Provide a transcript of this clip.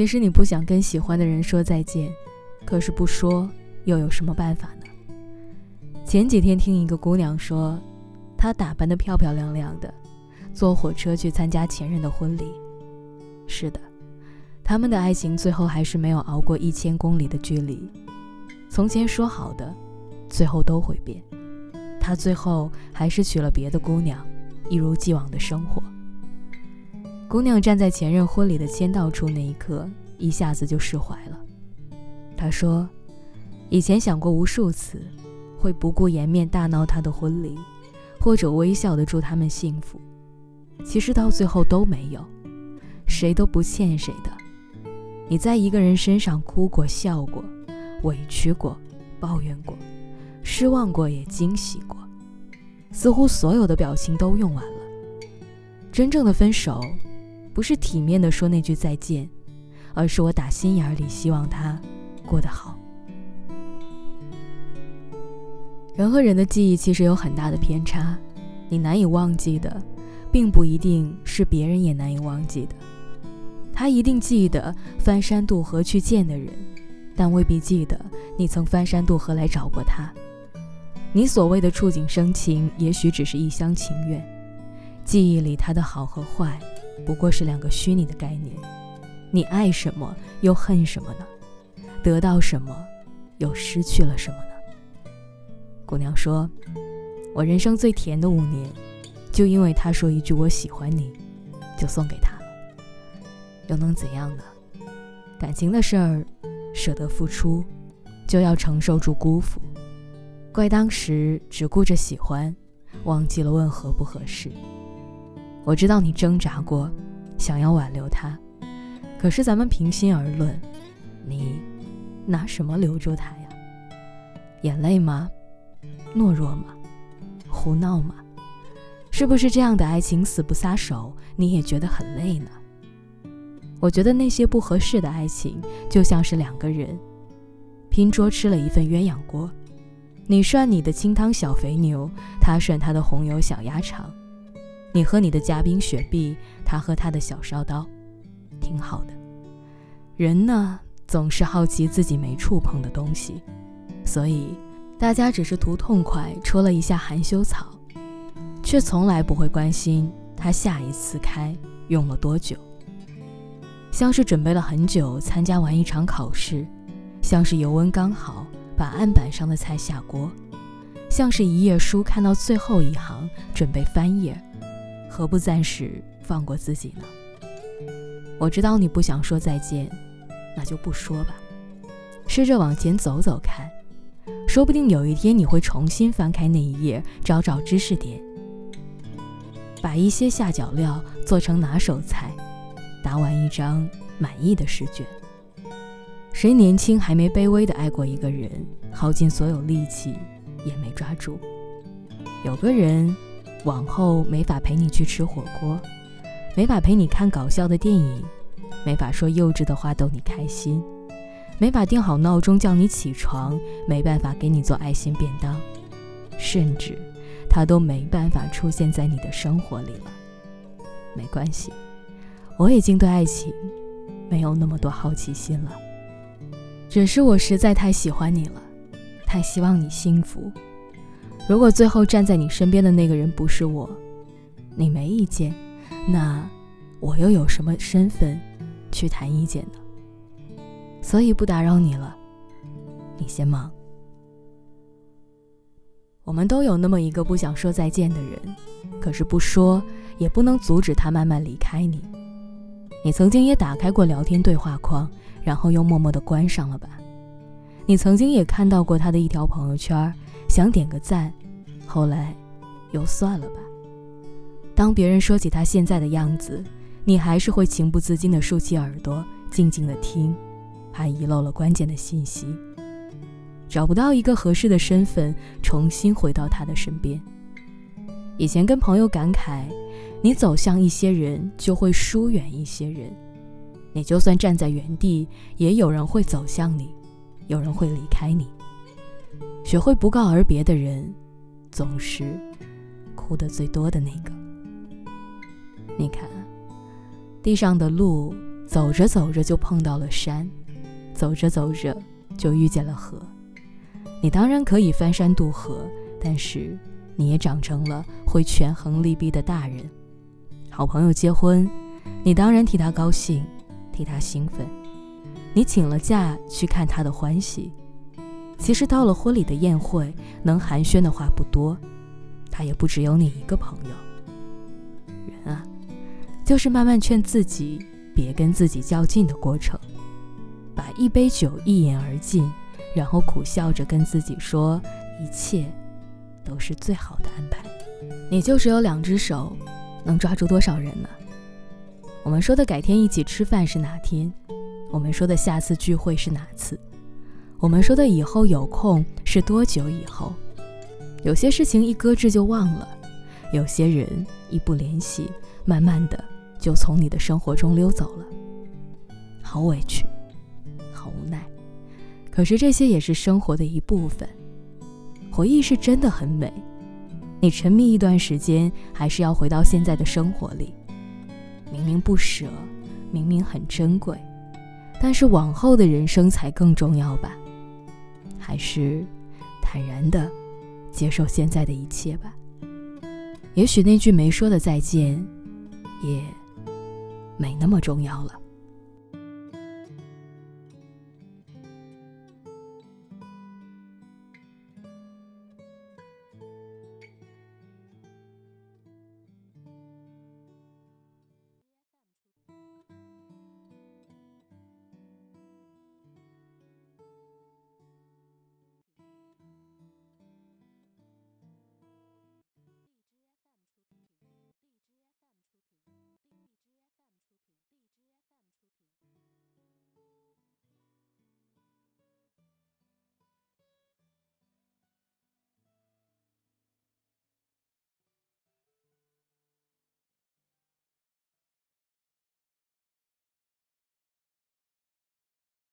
其实你不想跟喜欢的人说再见，可是不说又有什么办法呢？前几天听一个姑娘说，她打扮得漂漂亮亮的，坐火车去参加前任的婚礼。是的，他们的爱情最后还是没有熬过一千公里的距离。从前说好的，最后都会变。他最后还是娶了别的姑娘，一如既往的生活。姑娘站在前任婚礼的签到处那一刻，一下子就释怀了。她说：“以前想过无数次，会不顾颜面大闹他的婚礼，或者微笑的祝他们幸福。其实到最后都没有，谁都不欠谁的。你在一个人身上哭过、笑过、委屈过、抱怨过。”失望过，也惊喜过，似乎所有的表情都用完了。真正的分手，不是体面的说那句再见，而是我打心眼里希望他过得好。人和人的记忆其实有很大的偏差，你难以忘记的，并不一定是别人也难以忘记的。他一定记得翻山渡河去见的人，但未必记得你曾翻山渡河来找过他。你所谓的触景生情，也许只是一厢情愿。记忆里他的好和坏，不过是两个虚拟的概念。你爱什么，又恨什么呢？得到什么，又失去了什么呢？姑娘说：“我人生最甜的五年，就因为他说一句‘我喜欢你’，就送给他了。又能怎样呢？感情的事儿，舍得付出，就要承受住辜负。”怪当时只顾着喜欢，忘记了问合不合适。我知道你挣扎过，想要挽留他，可是咱们平心而论，你拿什么留住他呀？眼泪吗？懦弱吗？胡闹吗？是不是这样的爱情死不撒手，你也觉得很累呢？我觉得那些不合适的爱情，就像是两个人拼桌吃了一份鸳鸯锅。你涮你的清汤小肥牛，他涮他的红油小鸭肠；你和你的嘉宾雪碧，他和他的小烧刀，挺好的。人呢，总是好奇自己没触碰的东西，所以大家只是图痛快，戳了一下含羞草，却从来不会关心它下一次开用了多久。像是准备了很久参加完一场考试，像是油温刚好。把案板上的菜下锅，像是一页书看到最后一行，准备翻页，何不暂时放过自己呢？我知道你不想说再见，那就不说吧，试着往前走走看，说不定有一天你会重新翻开那一页，找找知识点，把一些下脚料做成拿手菜，答完一张满意的试卷。谁年轻还没卑微的爱过一个人，耗尽所有力气也没抓住？有个人，往后没法陪你去吃火锅，没法陪你看搞笑的电影，没法说幼稚的话逗你开心，没法定好闹钟叫你起床，没办法给你做爱心便当，甚至他都没办法出现在你的生活里了。没关系，我已经对爱情没有那么多好奇心了。只是我实在太喜欢你了，太希望你幸福。如果最后站在你身边的那个人不是我，你没意见，那我又有什么身份去谈意见呢？所以不打扰你了，你先忙。我们都有那么一个不想说再见的人，可是不说也不能阻止他慢慢离开你。你曾经也打开过聊天对话框。然后又默默地关上了吧。你曾经也看到过他的一条朋友圈，想点个赞，后来又算了吧。当别人说起他现在的样子，你还是会情不自禁地竖起耳朵，静静地听，怕遗漏了关键的信息。找不到一个合适的身份，重新回到他的身边。以前跟朋友感慨，你走向一些人，就会疏远一些人。你就算站在原地，也有人会走向你，有人会离开你。学会不告而别的人，总是哭得最多的那个。你看，地上的路走着走着就碰到了山，走着走着就遇见了河。你当然可以翻山渡河，但是你也长成了会权衡利弊的大人。好朋友结婚，你当然替他高兴，替他兴奋。你请了假去看他的欢喜。其实到了婚礼的宴会，能寒暄的话不多，他也不只有你一个朋友。人啊，就是慢慢劝自己别跟自己较劲的过程，把一杯酒一饮而尽。然后苦笑着跟自己说：“一切都是最好的安排。”你就只有两只手，能抓住多少人呢？我们说的改天一起吃饭是哪天？我们说的下次聚会是哪次？我们说的以后有空是多久以后？有些事情一搁置就忘了，有些人一不联系，慢慢的就从你的生活中溜走了。好委屈，好无奈。可是这些也是生活的一部分，回忆是真的很美。你沉迷一段时间，还是要回到现在的生活里。明明不舍，明明很珍贵，但是往后的人生才更重要吧？还是坦然的接受现在的一切吧。也许那句没说的再见，也没那么重要了。